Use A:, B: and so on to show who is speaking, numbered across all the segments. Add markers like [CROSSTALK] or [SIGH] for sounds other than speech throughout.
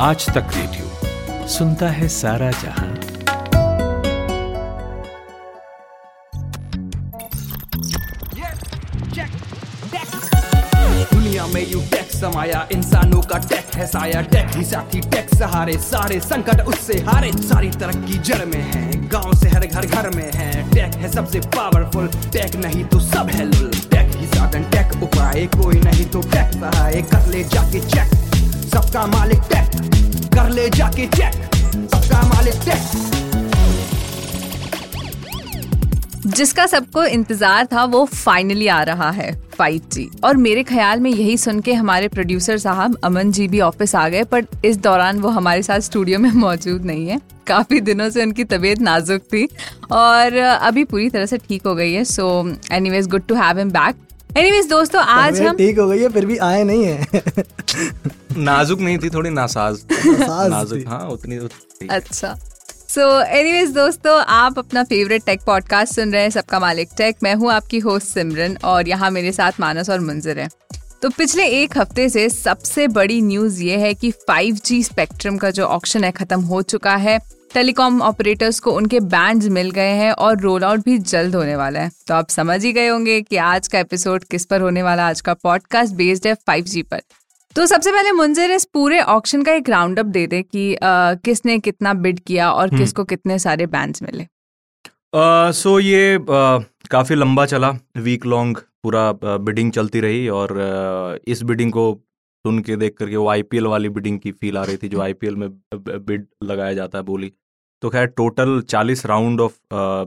A: आज तक रेडियो सुनता है सारा जहाँ।
B: दुनिया में यू टेक समाया, इंसानों का टेक है साया टेक ही साथी टेक सहारे, सारे संकट उससे हारे। सारी तरक्की जड़ में है, गाँव से हर घर घर में है। टेक है सबसे पावरफुल टेक नहीं तो सब है लुल टेक ही साधन टेक उपाय, कोई नहीं तो टेक सहाय। कर ले जाके चेक सबका मालिक टेक कर ले जाके चेक सबका मालिक टेक
C: जिसका सबको इंतज़ार था वो फाइनली आ रहा है 5G और मेरे ख्याल में यही सुन के हमारे प्रोड्यूसर साहब अमन जी भी ऑफ़िस आ गए पर इस दौरान वो हमारे साथ स्टूडियो में [LAUGHS] मौजूद नहीं है। काफ़ी दिनों से उनकी तबीयत नाजुक थी और अभी पूरी तरह से ठीक हो गई है so anyways good to have him back anyways दोस्तों आज हम
D: ठीक हो गई है फिर भी आए नहीं है। [LAUGHS] [LAUGHS]
E: नाजुक नहीं थी थोड़ी नासाज [LAUGHS] नाजुक हाँ उतनी उतनी।
C: अच्छा। सो एनीवेज दोस्तों आप अपना फेवरेट टेक पॉडकास्ट सुन रहे हैं सबका मालिक टेक मैं हूँ आपकी होस्ट सिमरन और यहाँ मेरे साथ मानस और मुंजिर है। तो पिछले एक हफ़्ते से सबसे बड़ी न्यूज़ ये है कि 5G स्पेक्ट्रम का जो ऑक्शन है खत्म हो चुका है। टेलीकॉम ऑपरेटर्स को उनके बैंड मिल गए हैं और रोल आउट भी जल्द होने वाला है। तो आप समझ ही गए होंगे कि आज का एपिसोड किस पर होने वाला आज का पॉडकास्ट बेस्ड है 5G पर। तो सबसे पहले मुंजिर इस पूरे ऑक्शन का एक राउंड अप दे दे कि अ, किसने कितना बिड किया और किसको कितने सारे बैंड्स मिले।
E: सो ये अ, काफ़ी लंबा चला। वीक लॉन्ग पूरा बिडिंग चलती रही और अ, इस बिडिंग को सुन के देख करके वो आईपीएल वाली बिडिंग की फील आ रही थी जो आईपीएल में बिड लगाया जाता है बोली। तो खैर total 40 round of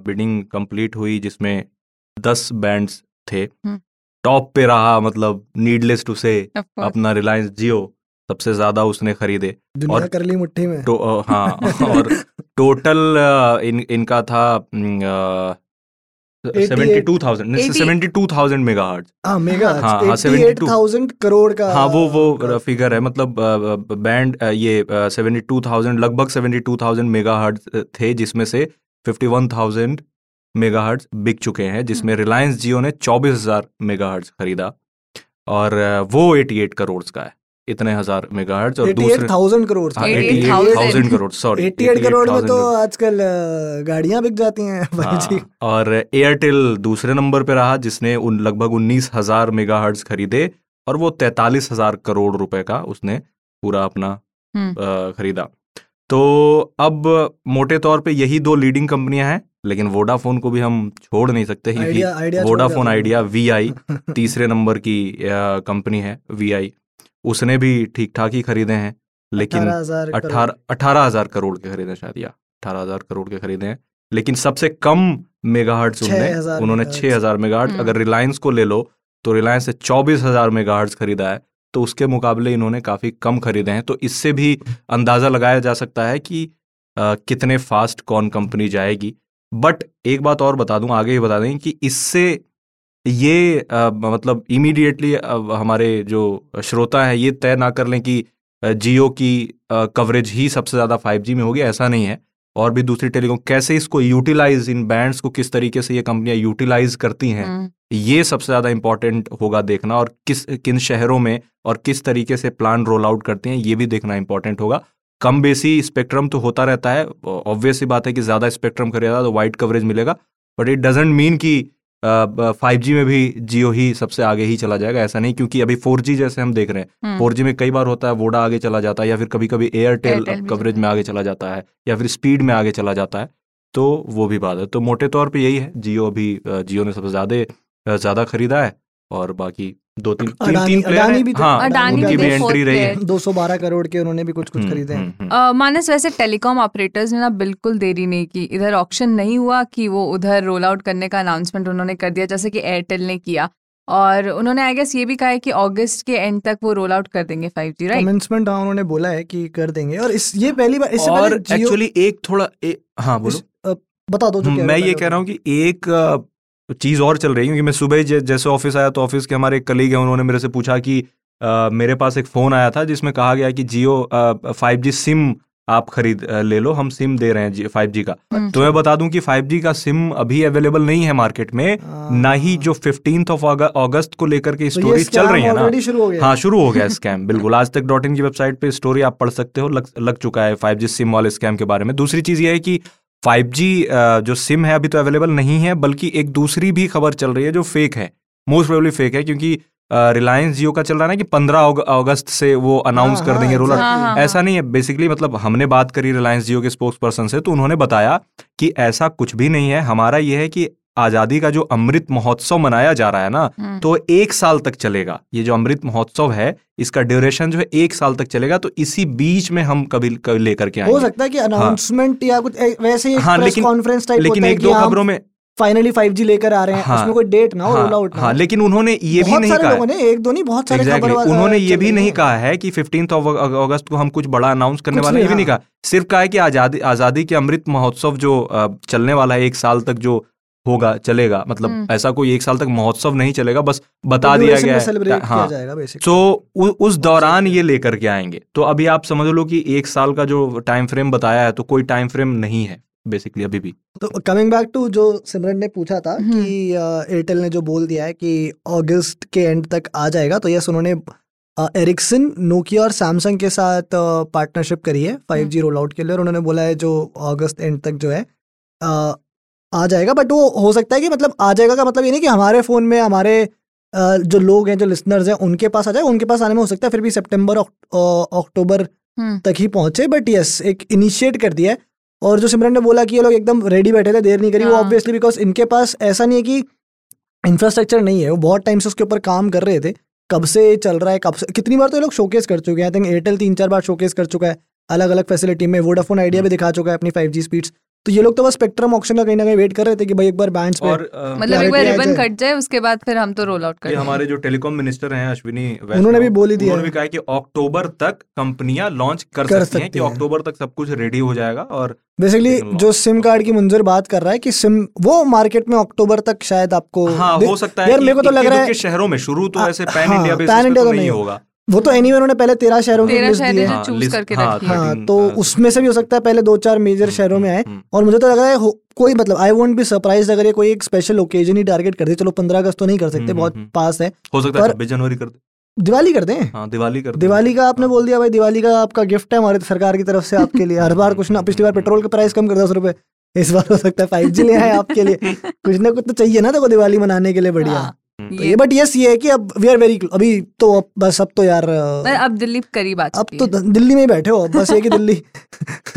E: bidding complete हुई जिसमें 10 बैंड्स थे।
C: हम्म।
E: टॉप पे रहा मतलब नीडलेस टू से अपना रिलायंस जियो सबसे ज़्यादा उसने खरीदे। और-
D: कर ली मुट्ठी में।
E: तो अ, हाँ [LAUGHS] और टोटल इन इनका था seventy two thousand seventy two thousand mega
D: हाँ मेगा
E: हाँ, हाँ,
D: 78,000 करोड़ का
E: हाँ वो वो फिगर है मतलब बैंड ये सेवेंटी टू थाउज़ेंड लगभग सेवेंटी टू थाउज़ेंड मेगा थे जिसमें से फिफ्टी वन थाउज़ेंड मेगा बिक चुके हैं जिसमें रिलायंस जियो ने चौबीस हज़ार मेगा खरीदा और वो एटी एट करोड़ का है इतने हज़ार मेगा और दूसरे
D: 88,000 करोड़
E: हाँ,
C: 88,000
E: 88,000 करोड़ सॉरी
D: 88 करोड़ में तो आजकल गाड़ियाँ बिक जाती हैं भाई जी।
E: हाँ, और एयरटेल दूसरे नंबर पे रहा जिसने उन लगभग उन्नीस हज़ार मेगा खरीदे और वो तैतालीस हज़ार करोड़ रुपए का उसने पूरा अपना
C: हम्म।
E: खरीदा। तो अब मोटे तौर पे यही दो लीडिंग कंपनियाँ हैं लेकिन वोडाफोन को भी हम छोड़ नहीं सकते
D: Idea
E: Vodafone Idea V I [LAUGHS] तीसरे नंबर की कंपनी है वी आई उसने भी ठीक ठाक ही खरीदे हैं लेकिन अठारह अठारह हज़ार करोड़ के खरीदे शायद या अठारह हज़ार करोड़ के खरीदे हैं। लेकिन सबसे कम मेगाहर्ट्ज
D: छह
E: उन्होंने उन्होंने। छह हज़ार मेगाहर्ट्ज।
C: हम्म।
E: अगर रिलायंस को ले लो तो रिलायंस से चौबीस हज़ार मेगाहर्ट्ज खरीदा है तो उसके मुकाबले इन्होंने काफ़ी कम खरीदे हैं। तो इससे भी अंदाज़ा लगाया जा सकता है कि अ, कितने फास्ट कौन कंपनी जाएगी। बट एक बात और बता दूँ आगे ही बता दें कि इससे ये अ, मतलब इमीडिएटली हमारे जो श्रोता हैं ये तय ना कर लें कि जियो की आ, कवरेज ही सबसे ज़्यादा 5G में होगी ऐसा नहीं है। और भी दूसरी टेलीकॉम कैसे इसको यूटिलाइज इन बैंड्स को किस तरीके से ये कंपनियाँ यूटिलाइज करती हैं
C: हम्म,
E: ये सबसे ज़्यादा इंपॉर्टेंट होगा देखना और किस किन शहरों में और किस तरीके से प्लान रोल आउट करते हैं ये भी देखना इंपॉर्टेंट होगा। कम बेसी स्पेक्ट्रम तो होता रहता है। ऑब्वियस सी बात है कि ज़्यादा स्पेक्ट्रम करेगा तो वाइड कवरेज मिलेगा। बट इट डजेंट मीन कि फाइव जी में भी जियो ही सबसे आगे ही चला जाएगा ऐसा नहीं। क्योंकि अभी फोर जी जैसे हम देख रहे हैं।
C: हम्म।
E: फोर जी में कई बार होता है वोडा आगे चला जाता है या फिर कभी कभी एयरटेल कवरेज में आगे चला जाता है या फिर स्पीड में आगे चला जाता है। तो वो भी बात है। तो मोटे तौर पे यही है। जियो अभी जियो ने सबसे ज़्यादा ज़्यादा खरीदा है। और बाकी दो तीन तीन
D: अडानी-
E: तीन प्लेयर हैं।
D: भी तो-
E: हाँ
C: अडानी
E: उनकी
C: भी
E: भी एंट्री रही है।
C: player।
D: 212 करोड़ के उन्होंने भी कुछ कुछ
E: हम्म,
D: खरीदे हैं।
E: हम्म, हम्म।
C: मानस वैसे टेलीकॉम ऑपरेटर्स ने ना बिल्कुल देरी नहीं की। इधर ऑक्शन नहीं हुआ कि वो उधर रोल आउट करने का अनाउंसमेंट उन्होंने कर दिया जैसे कि एयरटेल ने किया। और उन्होंने आई गेस ये भी कहा है कि अगस्त के एंड तक वो रोल आउट कर देंगे 5G राइट
D: कमेंसमेंट हाँ उन्होंने बोला है कि कर देंगे। और इस ये पहली बार इससे
E: और
D: पहले
E: एक्चुअली एक थोड़ा ए, हाँ बोलो।
D: इस- बता दो
E: मैं ये कह रहा हूँ कि एक चीज़ और चल रही है क्योंकि मैं सुबह ही जै- जैसे ऑफ़िस आया तो ऑफ़िस के हमारे एक कलीग हैं उन्होंने मेरे से पूछा कि अ, मेरे पास एक फ़ोन आया था जिसमें कहा गया कि जियो फाइव जी सिम आप खरीद ले लो हम सिम दे रहे हैं फाइव जी का।
C: हम्म।
E: तो मैं बता दूँ कि फाइव जी का सिम अभी अवेलेबल नहीं है मार्केट में ना ही जो फिफ्टीन ऑफ़ अगस्त को लेकर के
D: स्टोरी
E: तो चल रही है ना।
D: शुरू हो गया
E: हाँ। शुरू हो गया स्कैम बिल्कुल। आज तक डॉट इन की वेबसाइट पे स्टोरी आप पढ़ सकते हो लग, लग चुका है फाइव जी सिम वाले स्कैम के बारे में। दूसरी चीज़ ये है कि फाइव जी जो सिम है अभी तो अवेलेबल नहीं है बल्कि एक दूसरी भी खबर चल रही है जो फेक है। मोस्ट प्रोबेबली फेक है क्योंकि रिलायंस जियो का चल रहा है ना कि पंद्रह अगस्त से वो अनाउंस
D: हाँ,
E: कर देंगे
D: हाँ,
E: रोल
C: हाँ, हाँ,
E: ऐसा नहीं है। बेसिकली मतलब हमने बात करी रिलायंस जियो के स्पोक्स पर्सन से तो उन्होंने बताया कि ऐसा कुछ भी नहीं है। हमारा ये है कि आज़ादी का जो अमृत महोत्सव मनाया जा रहा है ना
C: हम्म।
E: तो एक साल तक चलेगा। ये जो अमृत महोत्सव है इसका ड्यूरेशन जो है एक साल तक चलेगा तो इसी बीच में हम कभी कभी लेकर के
D: हो सकता है कि अनाउंसमेंट या कुछ वैसे ही
E: हाँ, लेकिन-
D: कॉन्फ्रेंस टाइप
E: लेकिन
D: है
E: एक दो खबरों में
D: फाइनली 5G लेकर आ रहे हैं
E: हाँ,
D: उसमें कोई डेट ना हो रोल
E: हाँ,
D: आउट
E: हाँ लेकिन उन्होंने ये भी नहीं कहा
D: ने एक दो नहीं बहुत सारे
E: Exactly. उन्होंने ये भी नहीं कहा है कि फिफ्टीन अगस्त को हम कुछ बड़ा अनाउंस करने वाले हैं, ये भी
D: नहीं,
E: नहीं कहा। सिर्फ़ कहा है कि आज़ादी आज़ादी के अमृत महोत्सव जो चलने वाला है एक साल तक जो होगा चलेगा। मतलब
C: हम्म।
E: ऐसा कोई एक साल तक महोत्सव नहीं चलेगा बस बता
D: तो
E: दिया गया है। हाँ।
D: किया जाएगा बेसिकली
E: तो उ, उस दौरान ये लेकर के आएँगे। तो अभी आप समझ लो कि एक साल का जो टाइम फ्रेम बताया है तो कोई टाइम फ्रेम नहीं है बेसिकली अभी भी।
D: तो कमिंग बैक टू जो सिमरन ने पूछा था
C: हम्म।
D: कि एयरटेल ने जो बोल दिया है कि अगस्त के एंड तक आ जाएगा तो यस उन्होंने एरिक्सन नोकिया और सैमसंग के साथ पार्टनरशिप करी है 5G रोल आउट के लिए और उन्होंने बोला है जो अगस्त एंड तक जो है आ जाएगा बट वो हो सकता है कि मतलब आ जाएगा का मतलब ये नहीं कि हमारे फ़ोन में हमारे जो लोग हैं जो लिसनर्स हैं उनके पास आ जाए उनके पास आने में हो सकता है फिर भी सितंबर अक्टूबर
C: हम्म।
D: तक ही पहुँचे बट यस एक इनिशिएट कर दिया है और जो सिमरन ने बोला कि ये लोग एकदम रेडी बैठे थे देर नहीं करी वो
C: हाँ।
D: ऑब्वियसली बिकॉज़ इनके पास ऐसा नहीं है कि इंफ्रास्ट्रक्चर नहीं है वो बहुत टाइम से उसके ऊपर काम कर रहे थे कब से चल रहा है कब से कितनी बार तो ये लोग शोकेस कर चुके हैं आई थिंक एयरटेल तीन चार बार शोकेस कर चुका है अलग अलग फैसिलिटी में वोडाफोन आइडिया भी दिखा चुका है अपनी फाइव जी स्पीड्स तो ये लोग तो बस स्पेक्ट्रम ऑप्शन का कहीं ना कहीं वेट कर रहे थे कि भाई एक बार बैंड्स पे
E: और
C: मतलब एक बार रिबन कट जाए। उसके बाद फिर हम तो रोल आउट कर।
E: हमारे जो टेलीकॉम मिनिस्टर हैं अश्विनी
D: उन्होंने भी बोली थी
E: उन्होंने भी कहा कि अक्टूबर तक कंपनियाँ लॉन्च कर,
D: कर
E: सकती हैं कि अक्टूबर तक सब कुछ रेडी हो जाएगा और
D: बेसिकली जो सिम कार्ड की मंजूर बात कर रहा है कि सिम वो मार्केट में अक्टूबर तक शायद आपको
E: हाँ हो सकता है
D: यार मेरे को तो लग रहा है
E: शहरों में शुरू तो
D: हाँ,
E: ऐसे पैन इंडिया पैन
D: इंडिया
E: तो नहीं। होगा।
D: वो तो एनीवे उन्होंने पहले तेरह शहरों की लिस्ट दी है
E: हाँ,
C: चूज़ करके
E: हाँ,
C: रखी हाँ।
D: तो उसमें से भी हो सकता है पहले दो चार मेजर
E: हम्म,
D: शहरों में आए
E: हम्म,
D: और मुझे तो लग रहा है कोई मतलब आई वोंट बी सरप्राइज़ अगर ये कोई एक स्पेशल ओकेजन ही टारगेट कर दे। चलो पंद्रह अगस्त तो नहीं कर सकते
E: हम्म,
D: बहुत
E: हम्म,
D: पास है।
E: हो सकता है जनवरी कर दे।
D: दिवाली कर दें?
E: हाँ दिवाली कर
D: दिवाली का आपने
E: हाँ।
D: बोल दिया भाई दिवाली का आपका गिफ्ट है हमारे सरकार की तरफ़ से आपके लिए। हर बार कुछ ना पिछली बार पेट्रोल का प्राइस कम कर दस रुपए। इस बार हो सकता है फाइव जी ले आए आपके लिए। [LAUGHS] कुछ ना कुछ तो चाहिए ना देखो दिवाली मनाने के लिए बढ़िया।
C: हाँ,
D: तो
C: ये
D: बट यस ये है कि अब वी आर वेरी अभी तो अब बस अब तो यार
C: अब दिल्ली करीब आ
D: अब तो दिल्ली में ही बैठे हो बस ये कि दिल्ली।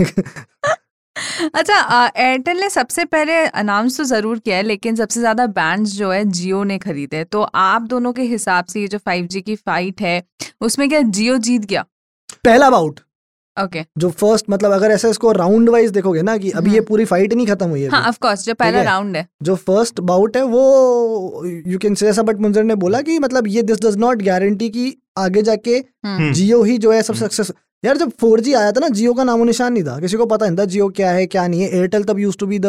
D: [LAUGHS]
C: अच्छा एयरटेल ने सबसे पहले अनाउंस तो ज़रूर किया है लेकिन सबसे ज़्यादा बैंड्स जो है जियो ने खरीदे तो आप दोनों के हिसाब से ये जो 5G की फाइट है उसमें क्या जियो जीत गया?
D: पहला बाउट
C: ओके okay.
D: जो फ़र्स्ट मतलब अगर ऐसे इसको राउंड वाइज देखोगे ना कि अभी ये
C: हम्म।
D: पूरी फाइट नहीं खत्म हुई है
C: हाँ कोर्स जो पहला राउंड है।
D: जो फ़र्स्ट बाउट है वो यू कैन से ऐसा बट मुंजर ने बोला कि मतलब ये दिस डज नॉट गारंटी कि आगे जाके
C: हम्म,
D: जियो ही जो है सब
E: हम्म।
D: सक्सेस यार जब 4G आया था ना जियो का नामो निशान नहीं था। किसी को पता नहीं था जियो क्या है क्या नहीं है। एयरटेल तब use to be the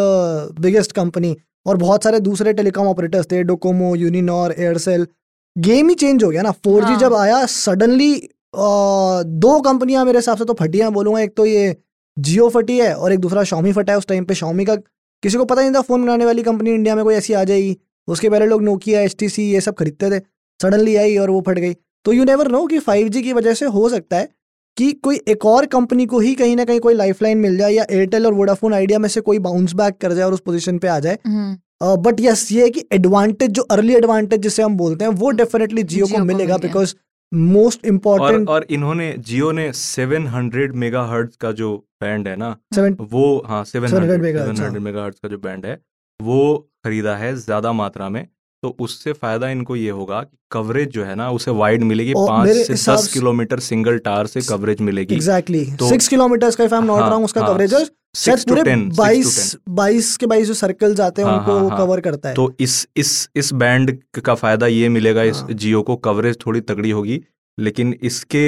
D: biggest company और बहुत सारे दूसरे टेलीकॉम ऑपरेटर्स थे डोकोमो यूनिनॉर एयरसेल गेम ही चेंज हो गया ना। 4G
C: हाँ।
D: जब आया सडनली दो कंपनियाँ मेरे हिसाब से तो फटियाँ बोलूँगा। एक तो ये जियो फटी है और एक दूसरा शॉमी फटा है उस टाइम पे। शॉमी का किसी को पता नहीं था फ़ोन बनाने वाली कंपनी इंडिया में कोई ऐसी आ जाएगी। उसके पहले लोग नोकिया एच ये सब खरीदते थे। सडनली आई और वो फट गई। तो यू नेवर नो कि 5G की वजह से हो सकता है कि कोई एक और कंपनी को ही कहीं ना कहीं कोई लाइफलाइन मिल जाए या एयरटेल और वोडाफोन आइडिया में से कोई बाउंस बैक कर जाए और उस पोजीशन पे आ जाए।
C: हम्म,
D: बट यस ये है कि एडवांटेज जो अर्ली एडवांटेज जिसे हम बोलते हैं वो डेफिनेटली जियो को मिलेगा बिकॉज़ मोस्ट इम्पोर्टेंट
E: और और इन्होंने जियो ने 700 मेगाहर्ट्ज का जो बैंड है ना
D: सेवन
E: वो हाँ 700
D: 700 megahertz,
E: 700
D: हाँ।
E: मेगाहर्ट्ज का जो बैंड है वो खरीदा है ज़्यादा मात्रा में। तो उससे फ़ायदा इनको ये होगा कि कवरेज जो है ना उसे वाइड मिलेगी। पाँच से दस किलोमीटर सिंगल टार से कवरेज मिलेगी।
D: एग्जैक्टली सिक्स किलोमीटर का if I am not wrong उसका कवरेज है। शायद पूरे बाईस बाईस के बाईस जो सर्कल्स आते हैं
E: हाँ,
D: उनको
E: हाँ, हाँ।
D: कवर करता है
E: तो इस इस इस बैंड का फ़ायदा ये मिलेगा इस
D: हाँ।
E: जियो को कवरेज थोड़ी तगड़ी होगी लेकिन इसके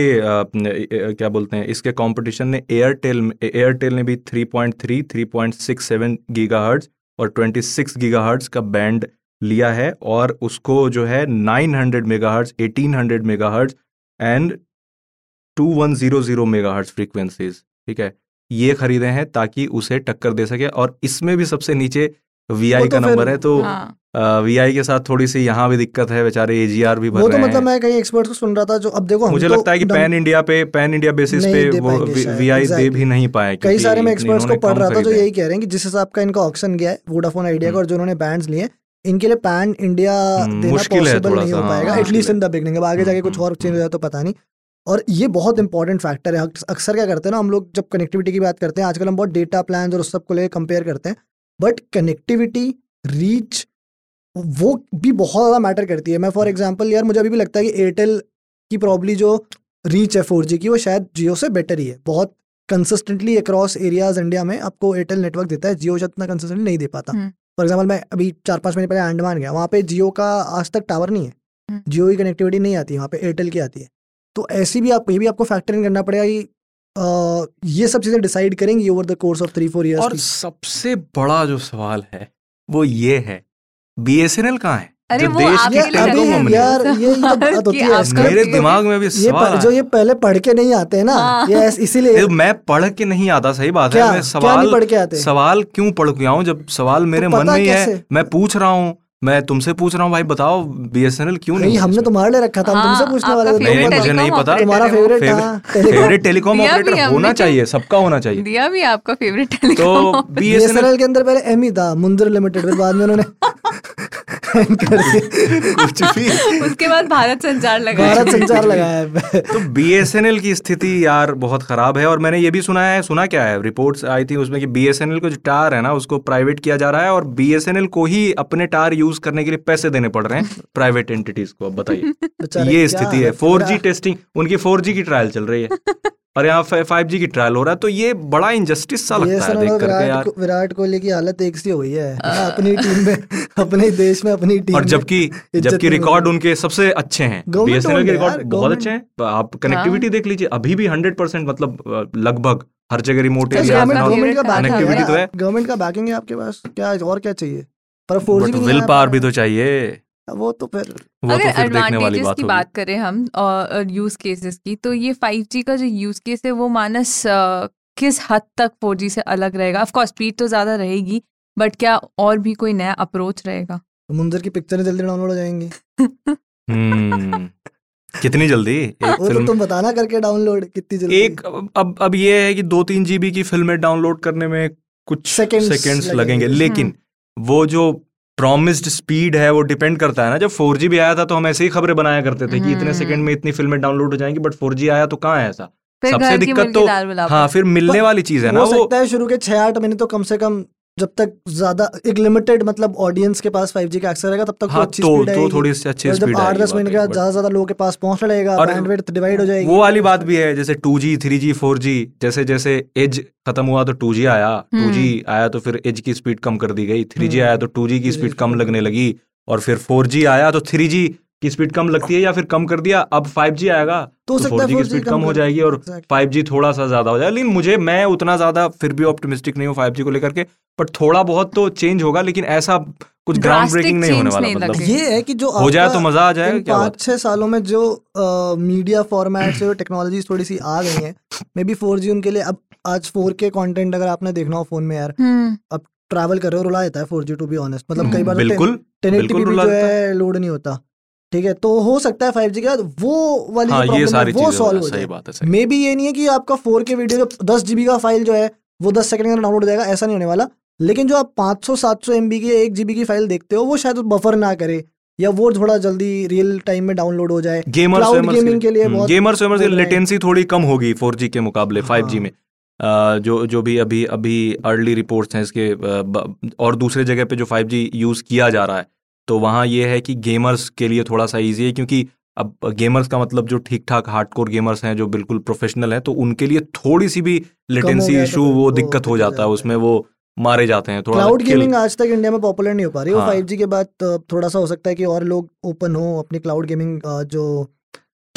E: क्या बोलते हैं इसके कंपटीशन ने एयरटेल एयरटेल ने भी 3.3 3.67 गीगाहर्ट्ज और 26 गीगाहर्ट्ज का बैंड लिया है और उसको जो है 900 megahertz 1800 megahertz and 2100 megahertz frequencies ठीक है ये खरीदे हैं ताकि उसे टक्कर दे सके और इसमें भी सबसे नीचे वी
D: वो
E: का
D: तो
E: नंबर है तो
C: हाँ।
E: वी के साथ थोड़ी सी यहाँ भी दिक्कत है बेचारे एजीआर भी भर
D: वो तो
E: रहे
D: मतलब
E: हैं।
D: मैं कहीं एक्सपर्ट्स को सुन रहा था जो अब देखो
E: मुझे
D: तो
E: लगता है कि पैन इंडिया पे पैन इंडिया बेसिस
D: नहीं
E: पे वो
D: पाएँगे शायद,
E: दे भी नहीं पाए
D: कई सारे मैं एक्सपर्ट्स को पढ़ रहा था जो यही कह रहे हैं कि जिस हिसाब का इनका ऑप्शन गया है वोडाफोन आइडिया का
E: हम्म।
D: और जो उन्होंने बैंड्स लिए इनके लिए पैन इंडिया
E: हम्म,
D: देना
E: मुश्किल है
D: पॉसिबल नहीं हो पाएगा
E: हाँ,
D: एटलीस्ट इन द बिगनिंग अब आगे जाके कुछ
E: हम्म,
D: और चेंज हो जाए तो पता नहीं। और ये बहुत इंपॉर्टेंट फैक्टर है। अक्सर क्या करते हैं ना हम लोग जब कनेक्टिविटी की बात करते हैं आजकल हम बहुत डेटा प्लान और उस सबको लेकर कंपेयर करते हैं। बट कनेक्टिविटी रीच वो भी बहुत ज़्यादा मैटर करती है। मैं फॉर एग्ज़ाम्पल यार मुझे अभी भी लगता है कि एयरटेल की प्रॉब्ली जो रीच है फोर की वो शायद जियो से बेटर ही है। बहुत कंसिस्टेंटली अक्रॉस एरियाज़ इंडिया में आपको एयरटेल नेटवर्क देता है। जियो शायद इतना कंसिस्टेंटली नहीं दे पाता।
C: हम्म।
D: फॉर एग्ज़ाम्पल मैं अभी चार पाँच महीने पहले अंडमान गया वहाँ पे जियो का आज तक टावर नहीं है।
C: हम्म।
D: जियो की कनेक्टिविटी नहीं आती है वहाँ पे एयरटेल की आती है। तो ऐसी भी आप ये भी आपको फैक्टर इन करना पड़ेगा कि ये सब चीज़ें डिसाइड करेंगी over the course of three four
E: और
D: ईयर्स
E: सबसे बड़ा जो सवाल है वो ये है बीएसएनएल कहाँ है?
C: अरे
E: जो
C: वो आपके लिए
E: है।
D: यार ये तो बात होती है।
E: मेरे दिमाग में भी
D: ये
E: सवाल
D: जो ये पहले पढ़ के नहीं आते हैं ना
C: हाँ।
D: ये इसीलिए
E: मैं पढ़ के नहीं आता सही बात
D: क्या
E: है मैं सवाल
D: पढ़ के आते?
E: सवाल क्यों पढ़ के आऊँ जब सवाल मेरे मन में ही है मैं पूछ रहा हूँ। मैं तुमसे पूछ रहा हूँ भाई बताओ बी एस बीएसएनएल क्यों नहीं
D: नहीं हमने तुम्हारे लिए रखा था
C: हाँ,
D: तुमसे पूछने वाले थे।
E: नहीं, मुझे नहीं पता।
D: तुम्हारा फेवरेट
E: फेवरेट
D: हाँ टेलीकॉम।
E: ऑपरेटर होना चाहिए सबका होना चाहिए।
C: दिया भी आपका फेवरेट
E: तो
C: टेलीकॉम
E: एन
D: बीएसएनएल के अंदर पहले एम ही था मुंदर लिमिटेड बाद में उन्होंने। [LAUGHS] [LAUGHS]
E: कुछ भी।
C: उसके बाद भारत संचार लगाया
D: भारत संचार [LAUGHS] लगाया है।
E: तो बीएसएनएल की स्थिति यार बहुत खराब है और मैंने ये भी सुना है सुना क्या है? रिपोर्ट्स आई थी उसमें कि बीएसएनएल को जो टार है ना उसको प्राइवेट किया जा रहा है और बीएसएनएल को ही अपने टार यूज़ करने के लिए पैसे देने पड़ रहे हैं प्राइवेट एंटिटीज को। अब बताइए। [LAUGHS] ये स्थिति है। फोर
D: पूरा-
E: टेस्टिंग उनकी फोर जी की ट्रायल चल रही है। और यहाँ फाइव जी की ट्रायल हो रहा है तो ये बड़ा इंजस्टिस सा लगता है देख करके
D: विराट
E: यार।
D: विराट कोहली की हालत एक सी हो गई है। अपनी टीम में अपने देश में अपनी टीम
E: और जबकि जबकि रिकॉर्ड उनके सबसे अच्छे हैं। बीएसएनएल के रिकॉर्ड बहुत अच्छे हैं। आप कनेक्टिविटी देख लीजिए अभी भी हंड्रेड परसेंट मतलब लगभग हर जगह रिमोट
C: तो
E: एरिया
D: गवर्नमेंट का बैकिंग
E: तो है।
D: गवर्नमेंट का बैकिंग है आपके पास। क्या और क्या चाहिए? पर फोर जी
E: विल पावर भी तो चाहिए।
D: वो तो फिर
E: वो
C: अगर
E: तो फिर देखने वाली
C: एडवांटेजेस
E: बात
C: की बात करें हम और यूज़ केसेस की तो ये 5G का जो यूज़ केस है वो मानस अ, किस हद तक 4G से अलग रहेगा? ऑफ़ कोर्स स्पीड तो ज़्यादा रहेगी बट क्या और भी कोई नया अप्रोच रहेगा?
D: मुंजर की पिक्चरें जल्दी डाउनलोड हो जाएँगी।
E: हम्म। [LAUGHS] कितनी जल्दी? एक
D: वो तो
E: फ़िल्म
D: तुम बताना करके डाउनलोड कितनी जल्दी।
E: एक अब अब ये है कि दो तीन जीबी की फ़िल्में डाउनलोड करने में कुछ सेकंड्स
D: लगेंगे।
E: लगेंगे
C: हम्म।
E: लेकिन वो जो प्रॉमिस्ड स्पीड है वो डिपेंड करता है ना जब फोर भी आया था तो हम ऐसे ही खबरें बनाया करते थे कि इतने। सेकंड में इतनी फ़िल्में डाउनलोड हो जाएँगी बट फोर आया तो कहाँ है ऐसा सबसे दिक्कत तो हाँ फिर मिलने वाली चीज़ है ना
D: हो
E: वो
D: सकता है शुरू के छह आठ महीने तो कम से कम जब तक ज़्यादा एक लिमिटेड मतलब ऑडियंस के पास 5G का एक्सेस रहेगा तब तक
E: हाँ
D: अच्छी
E: तो
D: स्पीड
E: तो थोड़ी सी अच्छी
D: और जब
E: स्पीड
D: आठ दस महीने के बाद ज़्यादा ज़्यादा लोगों के पास लगेगा
E: और
D: बैंडविड्थ डिवाइड हो जाएगी।
E: वो वाली बात भी है जैसे two G three G four G जैसे जैसे एज खत्म हुआ तो टू जी आया टू जी आया तो फिर एज की स्पीड कम कर दी गई थ्री जी
D: हम्म।
E: आया तो टू जी की स्पीड कम
D: कम
E: लगने लगी और फिर फोर जी आया तो थ्री जी की स्पीड कम लगती है या फिर कम कर दिया अब फाइव जी आएगा
D: तो
E: तो
D: सकता
E: फोर
D: है
E: जी की स्पीड
D: कम
E: कम हो जाएगी और फाइव जी थोड़ा सा ज़्यादा हो जाएगा लेकिन मुझे मैं उतना ज़्यादा फिर भी ऑप्टिमिस्टिक नहीं हूँ फाइव जी को लेकर के बट थोड़ा बहुत तो चेंज होगा लेकिन ऐसा कुछ ग्राउंड ब्रेकिंग नहीं होने वाला मतलब।
D: ये है कि जो
E: हो जाए तो मज़ा आ जाएगा क्या बात।
D: पाँच छह सालों में जो मीडिया फॉर्मेट से टेक्नोलॉजी थोड़ी सी आ गई हैं मे बी फोर जी उनके लिए अब आज फोर के कॉन्टेंट अगर आपने देखना हो फ़ोन में यार
C: हम्म।
D: अब ट्रैवल कर रहे हो रुला देता है four G to be honest मतलब कई बार
E: बिल्कुल
D: टेन
E: बिल्कुल
D: भी
E: रुला
D: जो है। लोड नहीं होता। ठीक है तो हो सकता है फाइव जी के बाद वो वाली
E: हाँ ये सारी
D: वो सॉल्व हो
E: सही
D: जाए
E: बात है
D: मे बी ये नहीं है कि आपका फोर के वीडियो दस जीबी का फ़ाइल जो है वो दस सेकंड के अंदर डाउनलोड हो जाएगा ऐसा नहीं होने वाला लेकिन जो आप 500 700 एमबी की एक जीबी की फ़ाइल देखते हो वो शायद बफर ना करे या वो थोड़ा जल्दी रियल टाइम में डाउनलोड हो जाए गेमर गेमिंग के लिए गेमर
E: गेमर्स वेमर्स की। लेटेंसी थोड़ी कम होगी 4G के मुकाबले 5G
D: हाँ।
E: में जो जो भी अभी अभी अर्ली रिपोर्ट्स हैं इसके और दूसरे जगह पे जो 5G यूज़ किया जा रहा है तो वहाँ ये है कि गेमर्स के लिए थोड़ा सा ईजी है क्योंकि अब गेमर्स का मतलब जो ठीक ठाक हार्डकोर गेमर्स हैं जो बिल्कुल प्रोफेशनल हैं तो उनके लिए थोड़ी सी भी लेटेंसी
D: तो
E: इशू वो
D: वो
E: दिक्कत हो जाता है उसमें वो मारे जाते हैं थोड़ा
D: क्लाउड गेमिंग आज तक इंडिया में पॉपुलर नहीं हो पा रही
E: हाँ।
D: फाइव जी के बाद थोड़ा सा हो सकता है कि और लोग ओपन हो अपनी क्लाउड गेमिंग जो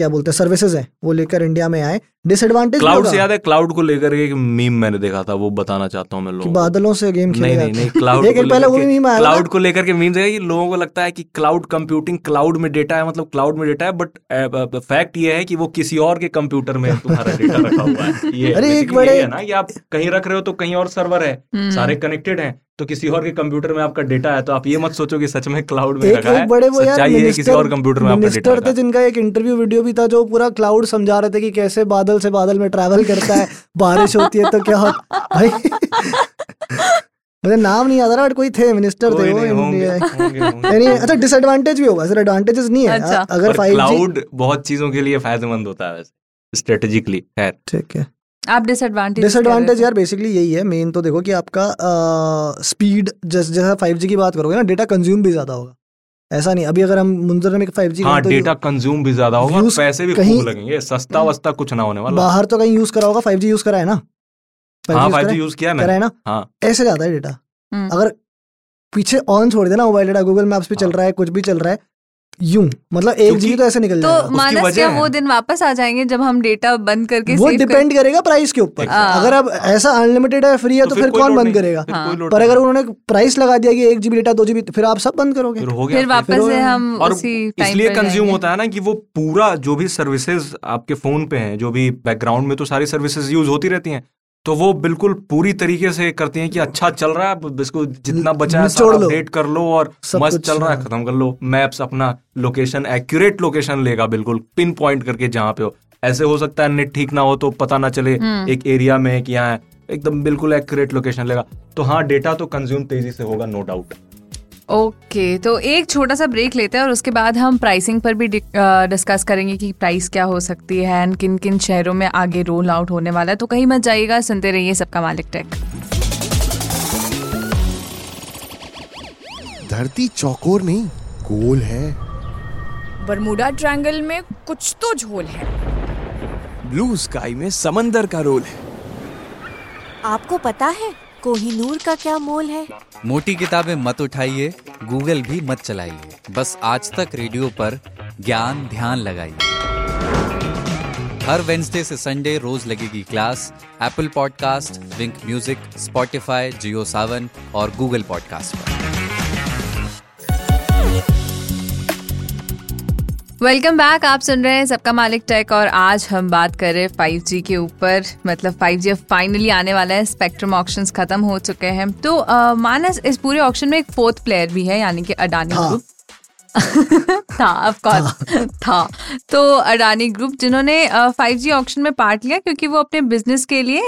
D: क्या बोलते हैं सर्विसेज़ हैं वो लेकर इंडिया में आए। डिसएडवांटेज
E: क्लाउड से याद है क्लाउड को लेकर एक मीम मैंने देखा था वो बताना चाहता हूँ मैं
D: कि
E: लोगों
D: बादलों से गेम
E: नहीं नहीं नहीं क्लाउड [LAUGHS]
D: एक एक पहले वो मीम आया
E: क्लाउड को लेकर के मीम देखा कि लोगों को लगता है कि क्लाउड कंप्यूटिंग क्लाउड में डेटा है मतलब क्लाउड में डेटा है बट फैक्ट ये है कि वो किसी और के कंप्यूटर में तुम्हारा डेटा रखा हुआ है। ये [LAUGHS]
D: अरे एक बड़े-
E: ना कि आप कहीं रख रहे हो तो कहीं और सर्वर है
C: हम्म।
E: सारे कनेक्टेड हैं तो किसी और के कंप्यूटर में आपका डेटा है तो आप ये मत सोचो कि सच में क्लाउड में
D: एक
E: रखा
D: एक बड़े वो यार
E: सच्चाई है किसी और कंप्यूटर में आपका डेटा
D: मिनिस्टर थे। जिनका एक इंटरव्यू वीडियो भी था जो पूरा क्लाउड समझा रहे थे कि कैसे बादल से बादल में ट्रैवल करता है बारिश होती है तो क्या होता भाई मुझे नाम नहीं याद आ रहा बट कोई थे मिनिस्टर थे वो। यानी अच्छा डिसएडवांटेज भी होगा सर एडवांटेजेस नहीं है।
C: अच्छा।
D: अगर
E: क्लाउड बहुत चीज़ों के लिए फ़ायदेमंद होता है स्ट्रेटेजिकली खैर।
D: ठीक है।
C: आप डिसएडवांटेज
D: डिसएडवांटेज यार बेसिकली यही है मेन तो देखो कि आपका स्पीड जैसे जैसा फाइव जी की बात करोगे ना डेटा कंज्यूम भी ज़्यादा होगा। ऐसा नहीं अभी अगर हम मुंजर में फाइव जी
E: हाँ डेटा कंज्यूम भी ज़्यादा होगा पैसे भी
D: कहीं-
E: लगेंगे सस्ता वस्ता कुछ ना होने वाला।
D: बाहर तो कहीं यूज़ करा होगा फाइव जी यूज़ करा है ना 5G
E: हाँ
D: use
E: फाइव जी यूज़ किया
D: करा है ना?
E: हाँ।
D: ऐसे जाता है डेटा। अगर पीछे ऑन छोड़ देना मोबाइल डेटा गूगल मैप्स पे चल
E: हाँ।
D: रहा है कुछ भी चल रहा है यूँ मतलब एक जीबी तो ऐसे निकल
C: तो
D: जाएगा
C: मानस क्या वो दिन वापस आ जाएँगे जब हम डेटा बंद करके
D: वो
C: save कर-
D: डिपेंड करेगा प्राइस के ऊपर।
C: हाँ।
D: अगर अब ऐसा अनलिमिटेड है फ्री है तो, तो फिर
E: कोई
D: कौन बंद करेगा?
E: फिर
C: हाँ।
D: पर अगर उन्होंने प्राइस लगा दिया कि एक जीबी डेटा दो जीबी फिर आप सब बंद करोगे?
E: फिर हो गया।
C: फिर वापस से हम
E: और इसलिए कंज्यूम होता है ना कि वो पूरा जो भी सर्विसेज़ आपके फ़ोन पे हैं जो भी बैकग्राउंड में तो सारी सर्विसेज़ यूज़ होती रहती हैं। तो वो बिल्कुल पूरी तरीके से करती हैं कि अच्छा चल रहा है इसको जितना बचा है
D: लो।
E: अपडेट कर लो और मस्त चल रहा है। खत्म कर लो मैप्स अपना लोकेशन एक्यूरेट लोकेशन लेगा बिल्कुल पिन पॉइंट करके जहाँ पे हो ऐसे हो सकता है नेट ठीक ना हो तो पता ना चले
C: हम्म।
E: एक एरिया में है कि यहाँ है एकदम बिल्कुल एक्यूरेट लोकेशन लेगा तो हाँ डेटा तो कंज्यूम तेज़ी से होगा नो डाउट
C: ओके तो एक छोटा सा ब्रेक लेते हैं और उसके बाद हम प्राइसिंग पर भी डिस्कस करेंगे कि प्राइस क्या हो सकती है एंड किन किन शहरों में आगे रोल आउट होने वाला है। तो कहीं मत जाइएगा सुनते रहिए सबका मालिक टेक
F: धरती चौकोर नहीं गोल है।
G: बरमूडा ट्रायंगल में कुछ तो झोल है।
H: ब्लू स्काई में समंदर का रोल है।
I: आपको पता है कोहिनूर का क्या मोल है?
J: मोटी किताबें मत उठाइए, गूगल भी मत चलाइए। बस आज तक रेडियो पर ज्ञान ध्यान लगाइए। हर वेंसडे से संडे रोज लगेगी class, Apple podcast, Wynk music, Spotify, Jio Saavn और गूगल पॉडकास्ट पर।
C: वेलकम बैक आप सुन रहे हैं सबका मालिक टेक और आज हम बात कर रहे हैं 5G के ऊपर मतलब 5G अब फाइनली आने वाला है स्पेक्ट्रम ऑक्शंस खत्म हो चुके हैं। तो अ, मानस इस पूरे ऑक्शन में एक फोर्थ प्लेयर भी है यानी कि अडानी [LAUGHS]
D: था।
C: ग्रुप था ऑफ़ कोर्स था। तो अडानी ग्रुप जिन्होंने फाइव जी ऑक्शन में पार्ट लिया क्योंकि वो अपने बिज़नेस के लिए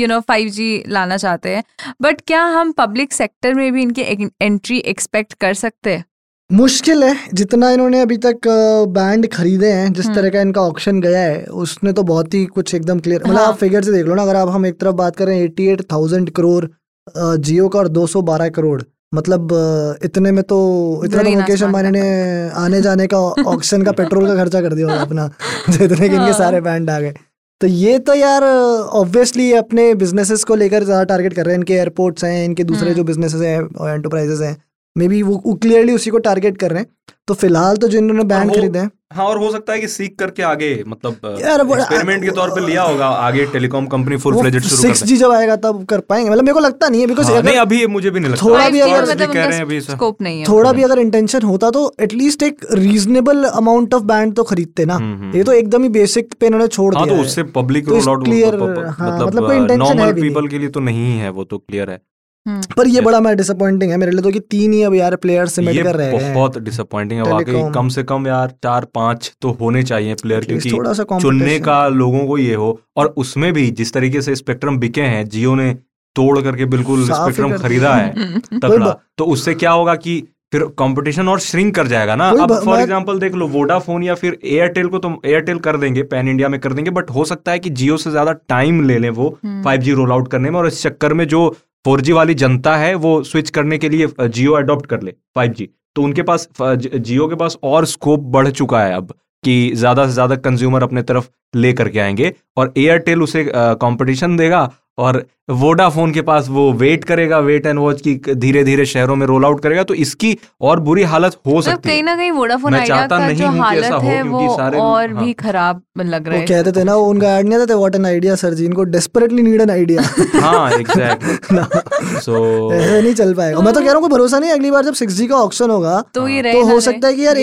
C: यू नो फाइव जी लाना चाहते हैं। बट क्या हम पब्लिक सेक्टर में भी इनकी एंट्री एक्सपेक्ट कर सकते हैं?
D: मुश्किल है जितना इन्होंने अभी तक बैंड खरीदे हैं जिस
C: हम्म।
D: तरह का इनका ऑक्शन गया है उसने तो बहुत ही कुछ एकदम क्लियर मतलब
C: हाँ।
D: आप फिगर से देख लो ना अगर आप हम एक तरफ़ बात करें eighty eight thousand crore Jio का और दो सौ बारह करोड़ मतलब इतने में तो इतना तो मुकेश अंबानी ने आने जाने का ऑक्शन का पेट्रोल का खर्चा कर दिया अपना [LAUGHS] [LAUGHS] जितने के इनके
C: हाँ।
D: सारे बैंड आ गए तो ये तो यार ऑब्वियसली अपने बिजनेसेस को लेकर ज़्यादा टारगेट कर रहे हैं इनके एयरपोर्ट्स हैं इनके दूसरे
C: हम्म।
D: जो बिजनेसेस हैं एंटरप्राइजेस हैं मे बी वो क्लियरली उसी को टारगेट कर रहे हैं। तो फ़िलहाल तो जो इन्होंने बैंड खरीदे हैं।
E: हाँ और हो सकता है कि सीख करके आगे मतलब
D: यार,
E: एक्सपेरिमेंट के तौर पे लिया होगा आगे टेलीकॉम कंपनी फुल फ्लेजेड शुरू
D: सिक्स जी जब आएगा तब कर पाएँगे। मतलब मेरे को लगता नहीं है बिकॉज़
E: हाँ, नहीं अभी मुझे भी नहीं लगता।
D: थोड़ा भी अगर-
C: मतलब
E: कह रहे हैं अभी
C: स्कोप नहीं है।
D: थोड़ा भी अगर इंटेंशन होता तो एटलीस्ट एक रीजनेबल अमाउंट ऑफ़ बैंड तो खरीदते ना।
E: हम्म, हम्म,
D: ये तो एकदम ही बेसिक पे इन्होंने छोड़
E: हाँ
D: दिया
E: तो
D: है।
E: उससे पब्लिक
D: तो
E: रोल
D: हाँ, मतलब कोई intention है
E: नॉर्मल पीपल के लिए तो नहीं है वो तो क्लियर है।
D: पर ये बड़ा मैं डिसअपॉइंटिंग है मेरे लिए तो कि तीन ही अब यार प्लेयर्स सिमेंट कर रहे हैं।
E: बहुत डिसअपॉइंटिंग है वाकई कम से कम यार चार पाँच तो होने चाहिए प्लेयर क्योंकि
D: थोड़ा सा
E: चुनने का लोगों को ये हो और उसमें भी जिस तरीके से स्पेक्ट्रम बिके हैं जियो ने तोड़ करके बिल्कुल स्पेक्ट्रम खरीदा है [LAUGHS] तगड़ा। तो उससे क्या होगा कि फिर कंपटीशन और श्रिंक कर जाएगा ना। अब फॉर एग्जांपल देख लो वोडाफोन या फिर एयरटेल को तो एयरटेल कर देंगे पैन इंडिया में कर देंगे बट हो सकता है कि जियो से ज़्यादा टाइम ले लें वो फाइव जी रोल आउट करने में और इस चक्कर में जो फोर वाली जनता है, वो स्विच करने के लिए जियो अडॉप्ट कर ले फाइव तो उनके पास जियो के पास और स्कोप बढ़ चुका है अब, कि ज़्यादा से ज़्यादा कंज्यूमर अपने तरफ़ ले करके आएँगे और एयरटेल उसे कंपटीशन देगा और वोडाफोन के पास वो वेट करेगा वेट एंड वॉच की धीरे धीरे शहरों में रोल आउट करेगा तो इसकी और बुरी हालत हो सकती है।
C: कहीं ना कहीं वोडाफोन
E: मैं चाहता नहीं हूँ कि ऐसा हो, क्योंकि सारे-
C: और
E: हाँ।
C: भी खराब लग रहा
D: वो
C: है।
D: कहते थे ना उनका ऐड नहीं था what an idea sir ji इनको डेस्परेटली नीड एन आइडिया
E: हाँ एग्जैक्टली सो [LAUGHS]
D: ऐसे नहीं चल पाएगा। मैं तो कह रहा हूँ कोई भरोसा नहीं अगली बार जब सिक्स का ऑप्शन होगा
C: तो ये
D: तो
C: रहे
D: हो सकता है कि यार।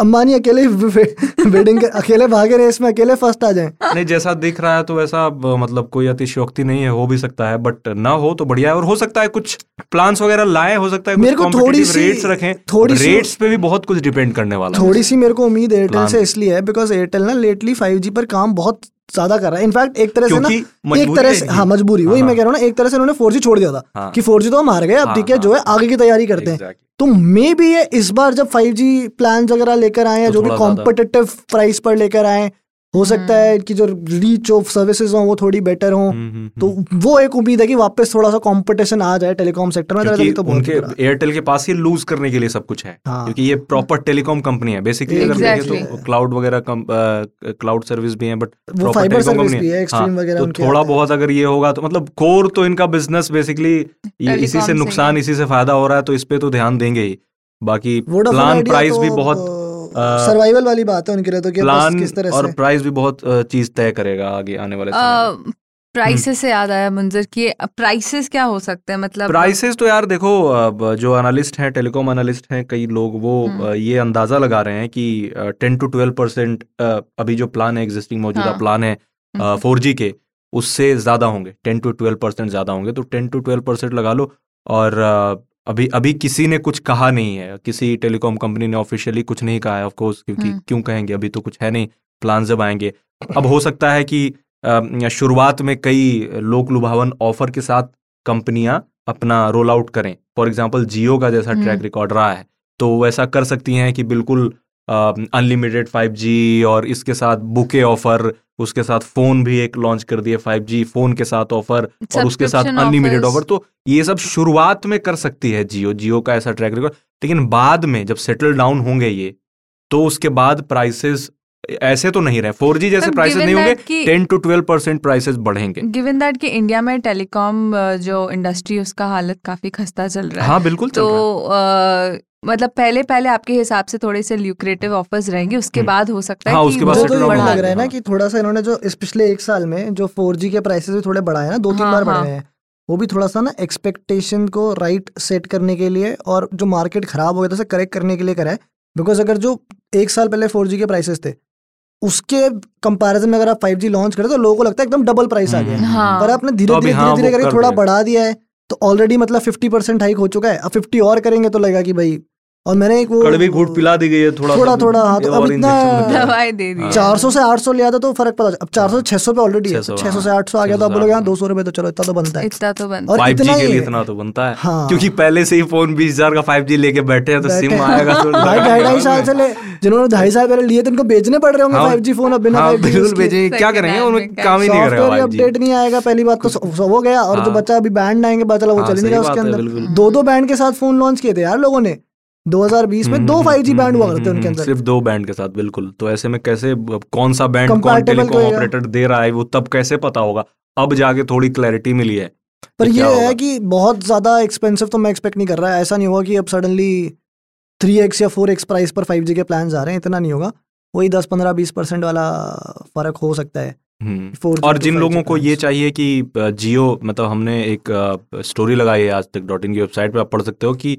D: अंबानी अकेले [LAUGHS] वेडिंग अकेले भागे रेस में अकेले फ़र्स्ट आ जाए।
E: नहीं जैसा दिख रहा है तो वैसा मतलब कोई अतिशयोक्ति नहीं है हो भी सकता है। बट ना हो तो बढ़िया है। और हो सकता है कुछ प्लान्स वगैरह लाए हो सकता है
D: मेरे को थोड़ी सी-
E: रेट्स रखें।
D: थोड़ी
E: रेट्स पे भी बहुत कुछ डिपेंड करने वाला है।
D: थोड़ी सी मेरे को उम्मीद एयरटेल से इसलिए है बिकॉज़ एयरटेल ना लेटली फाइव पर काम बहुत ज़्यादा कर रहा है। इनफैक्ट एक तरह से ना एक तरह से हाँ मजबूरी वही
E: हाँ,
D: मैं कह रहा हूँ ना एक तरह से उन्होंने फोर छोड़ दिया था
E: हाँ।
D: कि फोर तो हम हार गए अब
E: हाँ,
D: ठीक है
E: हाँ,
D: जो है आगे की तैयारी करते हैं। तो मे भी ये इस बार जब फाइव जी प्लान वगैरह लेकर आए या
E: तो
D: जो भी। कॉम्पिटिटिव प्राइस पर लेकर आए हो सकता
C: हम्म।
D: है इनकी जो रीच ऑफ़ सर्विसेज़ हो वो थोड़ी बेटर हो।
E: हम्म, हम्म,
D: तो वो एक उम्मीद है कि वापस थोड़ा सा कंपटीशन आ जाए टेलीकॉम सेक्टर में
E: क्योंकि
D: तो
E: उनके एयरटेल के पास ही लूज करने के लिए सब कुछ है।
D: हाँ।
E: क्योंकि ये प्रॉपर टेलीकॉम कंपनी है। बेसिकली अगर देखें
C: Exactly.
E: तो क्लाउड वगैरह क्लाउड सर्विस भी है बट
D: वो फाइबर सर्विस भी है एक्सट्रीम वगैरह
E: तो थोड़ा बहुत अगर ये होगा तो मतलब कोर तो इनका बिज़नेस बेसिकली इसी से नुकसान इसी से फ़ायदा हो रहा है तो इस पे तो ध्यान देंगे ही। बाकी प्लान प्राइस
D: तो,
E: भी बहुत
D: अ, सर्वाइवल वाली बात है उनके लिए तो कि
E: प्लान
D: किस तरह
E: और प्राइस भी बहुत चीज़ तय करेगा आगे आने वाले समय
C: प्राइसेस से याद आया मुंजर कि प्राइसेस क्या हो सकते हैं मतलब
E: प्राइसेस तो यार देखो जो एनालिस्ट हैं टेलीकॉम एनालिस्ट हैं कई लोग वो
C: हम्म।
E: ये अंदाज़ा लगा रहे हैं कि टेन टू ट्वेल्व परसेंट अभी जो प्लान है एग्जिस्टिंग मौजूदा
C: हाँ।
E: प्लान है
C: हम्म।
E: फोर जी के उससे ज़्यादा होंगे टेन टू ट्वेल्व परसेंट ज़्यादा होंगे तो टेन टू ट्वेल्व परसेंट लगा लो और अभी अभी किसी ने कुछ कहा नहीं है किसी टेलीकॉम कंपनी ने ऑफिशियली कुछ नहीं कहा है ऑफ़ कोर्स क्योंकि
C: हम्म।
E: क्यों कहेंगे अभी तो कुछ है नहीं प्लान जब आएँगे अब हो सकता है कि शुरुआत में कई लोक लुभावन ऑफ़र के साथ कंपनियाँ अपना रोल आउट करें फॉर एग्ज़ाम्पल जियो का जैसा
C: हम्म।
E: ट्रैक रिकॉर्ड रहा है तो वो ऐसा कर सकती हैं कि बिल्कुल अनलिमिटेड 5G और इसके साथ बुके ऑफ़र उसके साथ फ़ोन भी एक लॉन्च कर दिए 5G फ़ोन के साथ ऑफ़र और उसके साथ अनलिमिटेड ऑफ़र तो ये सब शुरुआत में कर सकती है जियो जियो का ऐसा ट्रैक रिकॉर्ड लेकिन बाद में जब सेटल डाउन होंगे ये तो उसके बाद प्राइसेस ऐसे तो नहीं रहे। फोर जी
C: जैसे
E: प्राइसेस नहीं होंगे ten to twelve percent prices बढ़ेंगे।
C: गिवन दैट कि इंडिया में टेलीकॉम जो इंडस्ट्री उसका हालत काफ़ी खस्ता चल रहा है।
E: हाँ बिल्कुल चल
C: तो
E: रहा
C: मतलब पहले पहले आपके हिसाब से थोड़े से ल्यूक्रेटिव ऑफर्स रहेंगे उसके
E: हम्म।
C: बाद हो सकता है
E: हाँ,
C: कि
E: उसके बाद
D: तो ये लग रहा है ना
E: हाँ।
D: कि थोड़ा सा इन्होंने जो इस पिछले एक साल में जो फोर जी के प्राइसेस भी थोड़े बढ़ाए ना दो तीन
C: हाँ,
D: बार
C: हाँ।
D: बढ़े हैं वो भी थोड़ा सा ना एक्सपेक्टेशन को राइट सेट करने के लिए और जो मार्केट खराब हो गया था उसे करेक्ट करने के लिए करा है। बिकॉज़ अगर जो एक साल पहले फोर जी के प्राइसेस थे उसके कंपैरिजन में अगर आप फाइव जी लॉन्च करें तो लोगों को लगता है एकदम डबल प्राइस आ गया हाँ। पर आपने
E: तो
D: धीरे धीरे
E: हाँ,
D: धीरे धीरे करके थोड़ा बढ़ा दिया है। तो ऑलरेडी मतलब फिफ्टी परसेंट हाइक हो चुका है। अब फिफ्टी और करेंगे तो लगेगा कि भाई और मैंने एक वो
E: कड़वी घूट पिला दी गई है थोड़ा
D: थोड़ा- थोड़ा, हाँ, तो अब इतना-।
C: दवाई दे दी।
E: हाँ।
D: चार सौ से आठ सौ लिया था तो फ़र्क पता अब चार सौ छह सौ पे ऑलरेडी है। छह सौ से
E: हाँ।
D: आठ सौ आ गया तो
E: 600
D: आप बोलोगे यहाँ दो सौ रुपए तो चलो इतना तो बनता है।
C: इतना तो बन
D: और
E: 5G
D: इतना
E: के
D: ही
E: लिए
D: है।
E: इतना तो बनता है।
D: हाँ।
E: क्योंकि पहले से ही फ़ोन बीस हज़ार का फाइव जी लेके बैठे हैं तो सिम आएगा तो
D: भाई ढाई ढाई साल से जिन्होंने ढाई साल पहले लिए थे उनको बेचने पड़ रहे होंगे
E: हाँ।
D: फाइव जी फ़ोन अब बिना
E: हाँ बिल्कुल भेजेंगे क्या करेंगे? उनमें काम ही नहीं करेगा
D: अपडेट नहीं आएगा पहली बात तो हो गया और जो
E: हाँ।
D: बच्चा अभी बैंड आएँगे पता चला वो
E: हाँ,
D: चल ही नहीं रहा उसके अंदर। दो दो बैंड के साथ फ़ोन लॉन्च किए थे यार लोगों ने। 2020 में दो फाइव जी बैंड हुआ करते थे उनके अंदर।
E: सिर्फ़ दो बैंड के साथ बिल्कुल। तो ऐसे में कैसे कौन सा बैंड कौन टेलीकॉम ऑपरेटर दे रहा है वो तब कैसे पता होगा? अब जाके थोड़ी क्लैरिटी मिली है
D: पर ये है कि बहुत ज़्यादा एक्सपेंसिव तो मैं एक्सपेक्ट नहीं कर रहा है। ऐसा नहीं होगा कि अब सडनली थ्री एक्स या फोर एक्स प्राइस पर फाइव जी के प्लान आ रहे हैं इतना नहीं होगा। वही दस पंद्रह बीस परसेंट वाला फ़र्क हो सकता है
E: हम्म।
D: 4G
E: और जिन लोगों को ये चाहिए कि जियो मतलब हमने एक स्टोरी लगाई है आज तक डॉट इन की वेबसाइट पे आप पढ़ सकते हो कि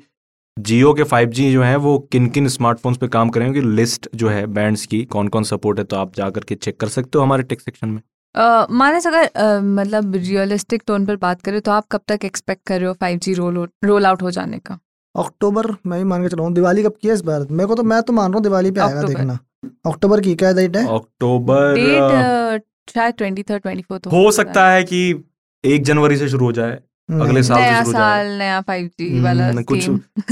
E: जियो के 5G जो है वो किन किन स्मार्टफोन्स पे काम करेंगे? लिस्ट जो है बैंड्स की कौन कौन सपोर्ट है तो आप जा करके चेक कर सकते हो हमारे टेक सेक्शन में।
C: अ, मानस अगर अ, मतलब रियलिस्टिक टोन पर बात करें तो आप कब तक एक्सपेक्ट कर रहे हो five G roll roll out हो जाने का?
D: अक्टूबर मैं भी मान के चला हूँ दिवाली कब की है इस बार? मेरे को तो मैं तो मान रहा हूँ दिवाली पे आएगा देखना। अक्टूबर की क्या डेट है?
E: अक्टूबर
C: डेट शायद ट्वेंटी थर्ड ट्वेंटी फोर्थ
E: हो। सकता है कि एक जनवरी से शुरू हो जाए। अगले साल
C: नया
E: हो
C: साल नया फाइव जी
E: हम्म,
C: वाला
E: कुछ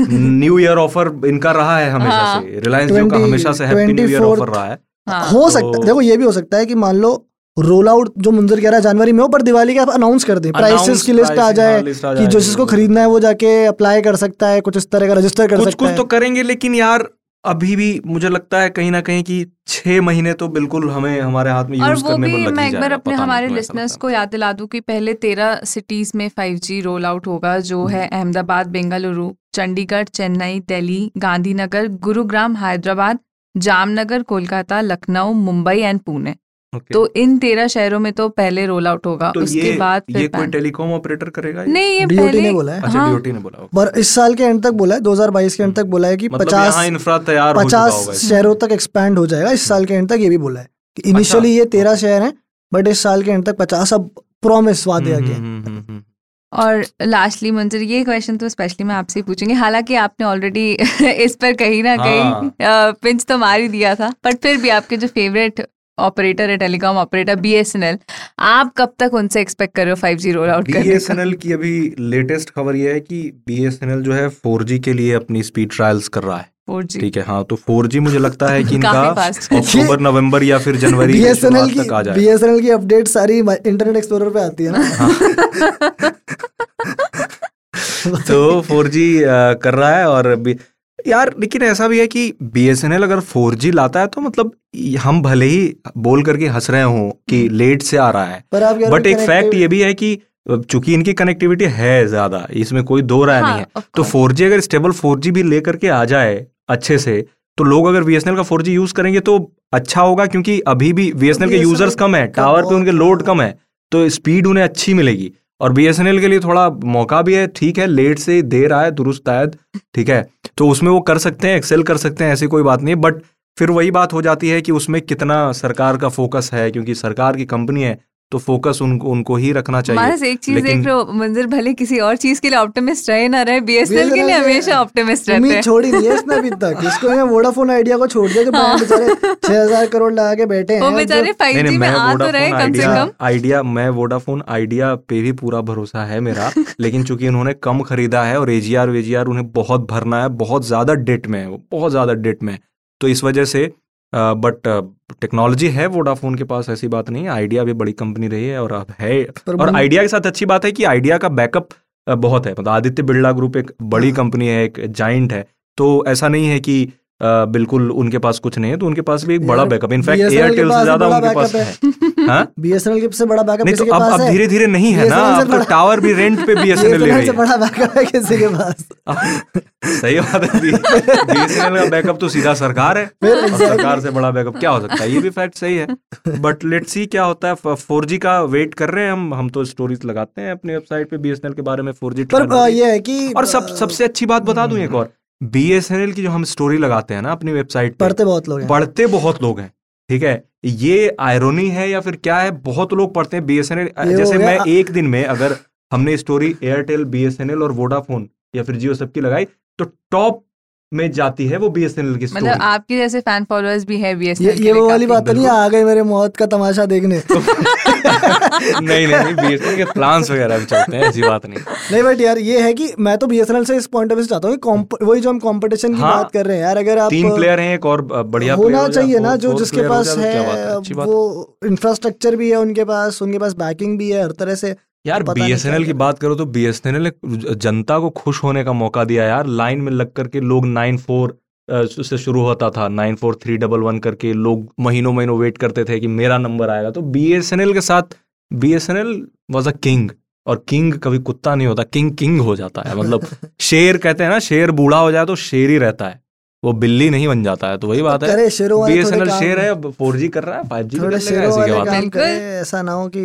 E: न्यू ईयर ऑफ़र इनका रहा है हमेशा
C: हाँ।
E: से। रिलायंस जियो का हमेशा से हैप्पी न्यू ईयर ऑफ़र रहा है।
C: हाँ।
D: हो
E: तो-
D: सकता है देखो ये भी हो सकता है कि मान लो रोल आउट जो मुंजर कह रहा है जनवरी में हो पर दिवाली के आप अनाउंस कर दें। प्राइसेस की लिस्ट आ जाए
E: हाँ,
D: कि जो जिसको खरीदना है वो जाके अप्लाई कर सकता है कुछ इस तरह का रजिस्टर कर
E: कुछ
D: सकता
E: कुछ
D: है।
E: तो करेंगे लेकिन यार अभी भी मुझे लगता है कहीं ना कहीं कि छह महीने तो बिल्कुल हमें हमारे हाथ में यूज़ करने में लग
C: मैं एक बार अपने हमारे लिसनर्स को याद दिला दूँ कि पहले तेरह सिटीज़ में 5G रोल आउट होगा जो
E: हम्म।
C: है अहमदाबाद बेंगलुरु चंडीगढ़ चेन्नई दिल्ली गांधीनगर गुरुग्राम हैदराबाद जामनगर कोलकाता लखनऊ मुंबई एंड पुणे
E: है। Okay.
C: तो इन तेरह शहरों में तो पहले रोल आउट होगा
E: तो
C: उसके बाद
E: ये कोई टेलीकॉम ऑपरेटर करेगा ये?
C: नहीं ये पहले
D: ने बोला है
E: अच्छा
C: हाँ।
E: डीओटी ने बोला।
D: पर इस साल के एंड तक बोला है 2022 के एंड तक बोला है कि
E: मतलब
D: 50
E: यहाँ इंफ्रा तैयार हो चुका
D: पचास। शहरों तक एक्सपैंड हो जाएगा इस साल के एंड तक ये भी बोला है कि
E: अच्छा।
D: इनिशियली ये तेरह शहर हैं बट इस साल के एंड तक पचास अब प्रॉमिस वादे
E: हम्म,
D: आगे
E: हम्म, हम्म, हम्म,
C: और लास्टली मंजर ये क्वेश्चन तो स्पेशली मैं आपसे ही पूछूँगी हालाँकि आपने ऑलरेडी [LAUGHS] इस पर कहीं ना
E: हाँ।
C: कहीं पिंच तो मार ही दिया था बट फिर भी आपके जो फेवरेट ऑपरेटर है टेलीकॉम ऑपरेटर बीएसएनएल आप कब तक उनसे एक्सपेक्ट कर रहे हो 5G रोल आउट करने का?
E: बीएसएनएल की अभी लेटेस्ट खबर ये है कि बीएसएनएल जो है 4G के लिए अपनी स्पीड ट्रायल्स कर रहा है।
C: 4G
E: ठीक है हाँ तो 4G मुझे लगता है कि [LAUGHS] इनका
C: है। [LAUGHS]
E: अक्टूबर नवंबर या फिर जनवरी
D: बीएसएनएल की
E: तक आ जाए।
D: बीएसएनएल की अपडेट सारी इंटरनेट एक्सप्लोरर पे आती है ना? [LAUGHS]
E: तो 4G अ, कर रहा है और बी- यार लेकिन ऐसा भी है कि बीएसएनएल अगर 4G लाता है तो मतलब हम भले ही बोल करके हंस रहे हो कि लेट से आ रहा है बट एक फैक्ट ये भी है कि चूँकि इनकी कनेक्टिविटी है ज़्यादा इसमें कोई दो राय
C: हाँ,
E: नहीं है तो
C: फोर
E: 4G अगर स्टेबल 4G भी लेकर के आ जाए अच्छे से तो लोग अगर बीएसएनएल का 4G यूज़ करेंगे तो अच्छा होगा क्योंकि अभी भी बीएसएनएल के यूज़र्स कम है टावर पे उनके लोड कम है तो स्पीड उन्हें अच्छी मिलेगी। और बीएसएनएल के लिए थोड़ा मौका भी है ठीक है लेट से दे रहा है दुरुस्त आयद ठीक है तो उसमें वो कर सकते हैं एक्सेल कर सकते हैं, ऐसी कोई बात नहीं बट फिर वही बात हो जाती है कि उसमें कितना सरकार का फोकस है, क्योंकि सरकार की कंपनी है तो फोकस उनको उनको ही रखना चाहिए।
C: मानस एक चीज़ देख रहे हो मंदिर भले किसी और चीज़ के लिए ऑप्टिमिस्ट रहे ना रहे बीएसएनएल के लिए हमेशा ऑप्टिमिस्ट रहते हैं।
D: छोड़ी नहीं है इसने अभी तक। [LAUGHS] इसको ये वोडाफोन आइडिया को छोड़ दिया जो
C: हाँ।
D: बेचारे छह हज़ार करोड़ लगा के बैठे हैं।
C: वो बेचारे
D: जो-
C: फाइव जी में आ तो रहे कम से कम।
E: आइडिया मैं वोडाफोन आइडिया पे भी पूरा भरोसा है मेरा। [LAUGHS] लेकिन चूँकि उन्होंने कम खरीदा है और एजीआर वेजीआर उन्हें बहुत भरना है बहुत ज़्यादा डेट में है वो बहुत ज़्यादा डेट में है। तो इस वजह से बट टेक्नोलॉजी है वोडाफोन के पास ऐसी बात नहीं है। आइडिया भी बड़ी कंपनी रही है और अब है। और आइडिया के साथ अच्छी बात है कि आइडिया का बैकअप बहुत है। मतलब आदित्य बिरला ग्रुप एक बड़ी
D: हाँ।
E: कंपनी है एक जाइंट है। तो ऐसा नहीं है कि बिल्कुल उनके पास कुछ नहीं है तो उनके पास भी एक बड़ा बैकअप इनफैक्ट एयरटेल से ज़्यादा उनके पास है। हाँ। [LAUGHS]
D: बीएसएनएल के से बड़ा बैकअप
E: नहीं तो अब अब धीरे धीरे नहीं है ना अब तो टावर भी रेंट पे [LAUGHS] बीएसएनएल ले रही है।
D: बड़ा बैकअप है किसी के पास। [LAUGHS]
E: सही बात है बीएसएनएल का बैकअप तो सीधा सरकार है. सरकार से बड़ा बैकअप क्या हो सकता है? ये भी फैक्ट सही है। बट लेट्स सी क्या होता है। फोर जी का वेट कर रहे हैं हम। हम तो स्टोरीज लगाते हैं अपनी वेबसाइट पे बीएसएनएल के बारे में फोर जी
D: पर ये है कि
E: और सब सबसे अच्छी बात बता दूँ एक और। बीएसएनएल की जो हम स्टोरी लगाते हैं ना अपनी वेबसाइट पर
D: पढ़ते बहुत लोग हैं।
E: पढ़ते बहुत लोग हैं ठीक है? ये आयरोनी है या फिर क्या है? बहुत लोग पढ़ते हैं बी
D: एस एन
E: एल
D: जैसे
E: मैं एक दिन में अगर हमने story Airtel B S N L और वोडाफोन या फिर जियो सबकी लगाई तो टॉप में जाती है वो बीएसएनएल की
C: मतलब आपके जैसे फ़ैन फॉलोअर्स भी है
D: ये
C: बीएसएनएल
D: ये वो वाली बात तो नहीं आ गए मेरे मौत का तमाशा देखने [LAUGHS]
E: नहीं नहीं नहीं बीएसएनएल के प्लान्स वगैरह भी चलते हैं ऐसी बात नहीं
D: नहीं बट यार ये है कि मैं तो बीएसएनएल से इस पॉइंट ऑफ़ व्यू से चाहता हूँ वही जो हम कंपटीशन की
E: हाँ।
D: बात कर रहे हैं यार अगर आप
E: तीन प्लेयर हैं एक और बढ़िया
D: होना चाहिए ना जो जिसके पास है। वो इंफ्रास्ट्रक्चर भी है उनके पास उनके पास बैकिंग भी है हर तरह से
E: यार
D: पता नहीं
E: बीएसएनएल
D: क्या
E: की बात करो तो बी एस बीएसएनएल ने जनता को खुश होने का मौका दिया यार। लाइन में लग करके लोग नाइन फोर से शुरू होता था। Nine four three double one करके लोग महीनों महीनों वेट करते थे कि मेरा नंबर आएगा। तो बीएसएनएल के साथ बीएसएनएल वाज अ किंग और किंग कभी कुत्ता नहीं होता किंग किंग हो जाता है। मतलब [LAUGHS] शेर कहते हैं ना शेर बूढ़ा हो जाए तो शेर ही रहता है। वो बिल्ली नहीं बन जाता है तो वही बात है।
D: वाले थोड़े
E: बीएसएनएल
D: काम-
E: शेर है फोर जी कर रहा है फाइव जी। ऐसा
D: ना हो कि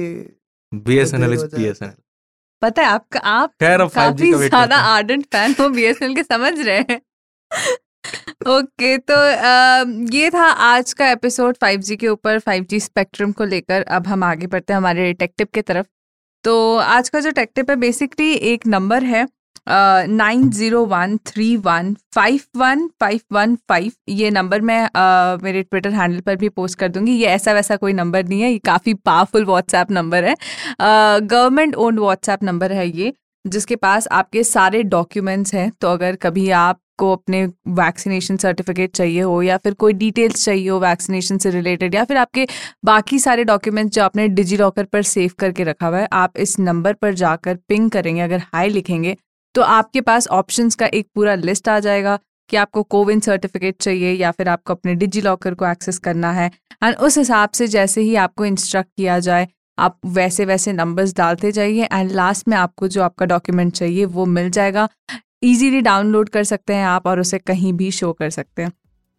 E: बीएसएनएल इज़। बीएसएनएल
C: पता है आपका आप
E: खैर
C: काफ़ी ज़्यादा आर्डेंट फ़ैन हो बीएसएनएल के समझ रहे हैं। ओके तो आ, ये था आज का एपिसोड 5G के ऊपर 5G स्पेक्ट्रम को लेकर। अब हम आगे बढ़ते हैं हमारे डिटेक्टिव के की तरफ़। तो आज का जो टेक्टिव है बेसिकली एक नंबर है। Nine zero one three one five one five one five ये नंबर मैं अ, मेरे ट्विटर हैंडल पर भी पोस्ट कर दूँगी। ये ऐसा वैसा कोई नंबर नहीं है ये काफ़ी पावरफुल व्हाट्सएप नंबर है। गवर्नमेंट ओन्ड व्हाट्सएप नंबर है ये जिसके पास आपके सारे डॉक्यूमेंट्स हैं। तो अगर कभी आपको अपने वैक्सीनेशन सर्टिफिकेट चाहिए हो या फिर कोई डिटेल्स चाहिए हो वैक्सीनेशन से रिलेटेड या फिर आपके बाकी सारे डॉक्यूमेंट्स जो आपने डिजी लॉकर पर सेव करके रखा हुआ है आप इस नंबर पर जाकर पिंग करेंगे। अगर हाई लिखेंगे तो आपके पास ऑप्शंस का एक पूरा लिस्ट आ जाएगा कि आपको कोविन सर्टिफिकेट चाहिए या फिर आपको अपने डिजी लॉकर को एक्सेस करना है। एंड उस हिसाब से जैसे ही आपको इंस्ट्रक्ट किया जाए, आप वैसे वैसे नंबर्स डालते जाइए एंड लास्ट में आपको जो आपका डॉक्यूमेंट चाहिए वो मिल जाएगा। इजीली डाउनलोड कर सकते हैं आप और उसे कहीं भी शो कर सकते हैं।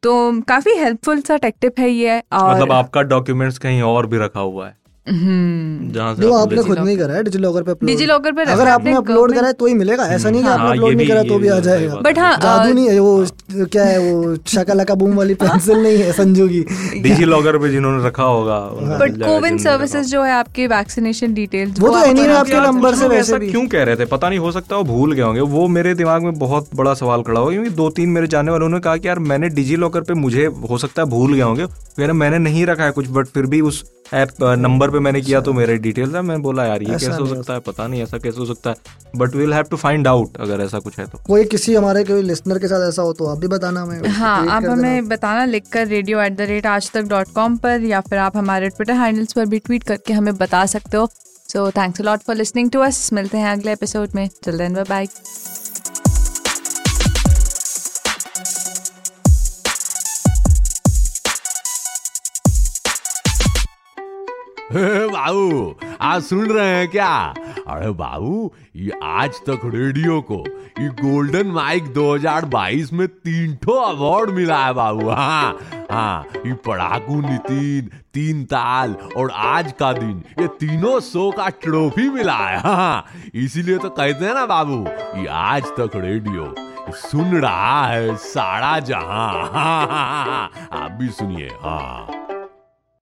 C: तो काफ़ी हेल्पफुल सा टेक टिप है ये और
E: मतलब आपका डॉक्यूमेंट्स कहीं और भी रखा हुआ है। जहाँ से
D: जो आपने खुद नहीं करा है डिजी लॉकर पे।
C: डिजी लॉकर पे
D: अगर आपने अपलोड करा है तो ही मिलेगा ऐसा नहीं कि
C: हाँ,
D: आपने अपलोड नहीं करा तो भी आ जाएगा।
C: बट हाँ।
D: जादू नहीं है वो क्या है वो शकलाका बूम वाली पेंसिल नहीं है संजू की।
E: डिजी लॉकर पे जिन्होंने रखा होगा
C: बट कोविन सर्विसेज़ जो है आपके वैक्सीनेशन डिटेल्स
D: वो तो anyway आपके नंबर से वैसे भी।
E: क्यों कह रहे थे? पता नहीं हो सकता वो भूल गए होंगे। वो मेरे दिमाग में बहुत बड़ा सवाल खड़ा होगा क्योंकि दो तीन मेरे जानने वालों ने कहा कि यार मैंने डिजी लॉकर पे मुझे हो सकता है भूल गए होंगे। मैंने नहीं रखा है कुछ बट फिर भी उस ऐप नंबर पे मैंने किया तो मेरे डिटेल्स है। मैं बोला यार ये कैसे हो सकता है? पता नहीं ऐसा कैसे हो सकता है? But will have to find out अगर ऐसा कुछ है तो।
D: कोई किसी हमारे कोई लिसनर के साथ ऐसा हो तो आप भी बताना हमें। [LAUGHS]
C: हाँ आप
D: कर
C: हमें बताना लिखकर रेडियो एट द रेट आज तक डॉट कॉम पर या फिर आप हमारे ट्विटर हैंडल्स पर भी ट्वीट करके हमें बता सकते हो। So thanks lot for listening to us मिलते हैं अगले एपिसोड में। टिल देन बाय [LAUGHS]
K: बाबू आप सुन रहे हैं क्या? अरे बाबू ये आज तक रेडियो को ये गोल्डन माइक 2022 में तीन ठो अवार्ड मिला है बाबू हाँ हाँ ये पढ़ाकू नितिन तीन ताल और आज का दिन ये तीनों शो का ट्रॉफी मिला है हाँ इसीलिए तो कहते हैं ना बाबू ये आज तक रेडियो सुन रहा है सारा जहाँ हाँ, हाँ, हाँ, हाँ, आप भी सुनिए हाँ।